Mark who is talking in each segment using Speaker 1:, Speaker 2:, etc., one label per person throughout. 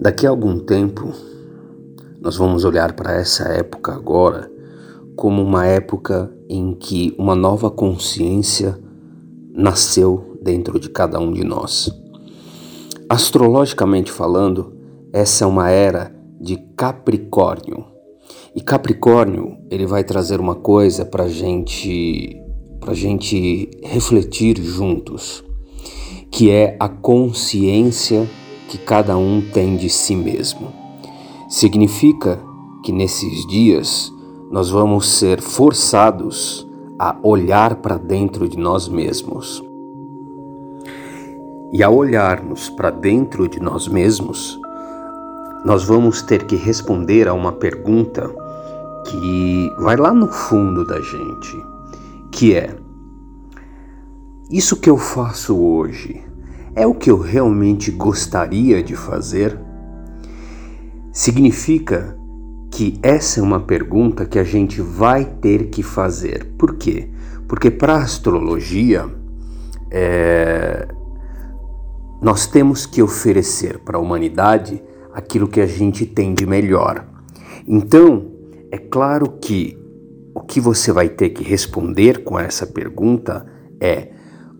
Speaker 1: Daqui a algum tempo, nós vamos olhar para essa época agora como uma época em que uma nova consciência nasceu dentro de cada um de nós. Astrologicamente falando, essa é uma era de Capricórnio. E Capricórnio, ele vai trazer uma coisa para gente, para gente refletir juntos, que é a consciência que cada um tem de si mesmo. Significa que nesses dias nós vamos ser forçados a olhar para dentro de nós mesmos. E ao olharmos para dentro de nós mesmos, nós vamos ter que responder a uma pergunta que vai lá no fundo da gente, que é: isso que eu faço hoje é o que eu realmente gostaria de fazer? Significa que essa é uma pergunta que a gente vai ter que fazer. Por quê? Porque para a astrologia, é, nós temos que oferecer para a humanidade aquilo que a gente tem de melhor. Então, é claro que o que você vai ter que responder com essa pergunta é: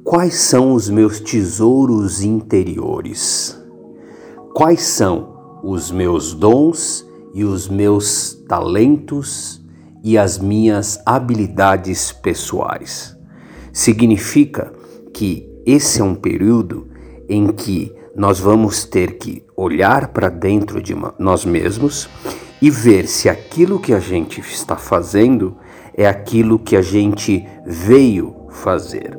Speaker 1: quais são os meus tesouros interiores? Quais são os meus dons e os meus talentos e as minhas habilidades pessoais? Significa que esse é um período em que nós vamos ter que olhar para dentro de nós mesmos e ver se aquilo que a gente está fazendo é aquilo que a gente veio fazer.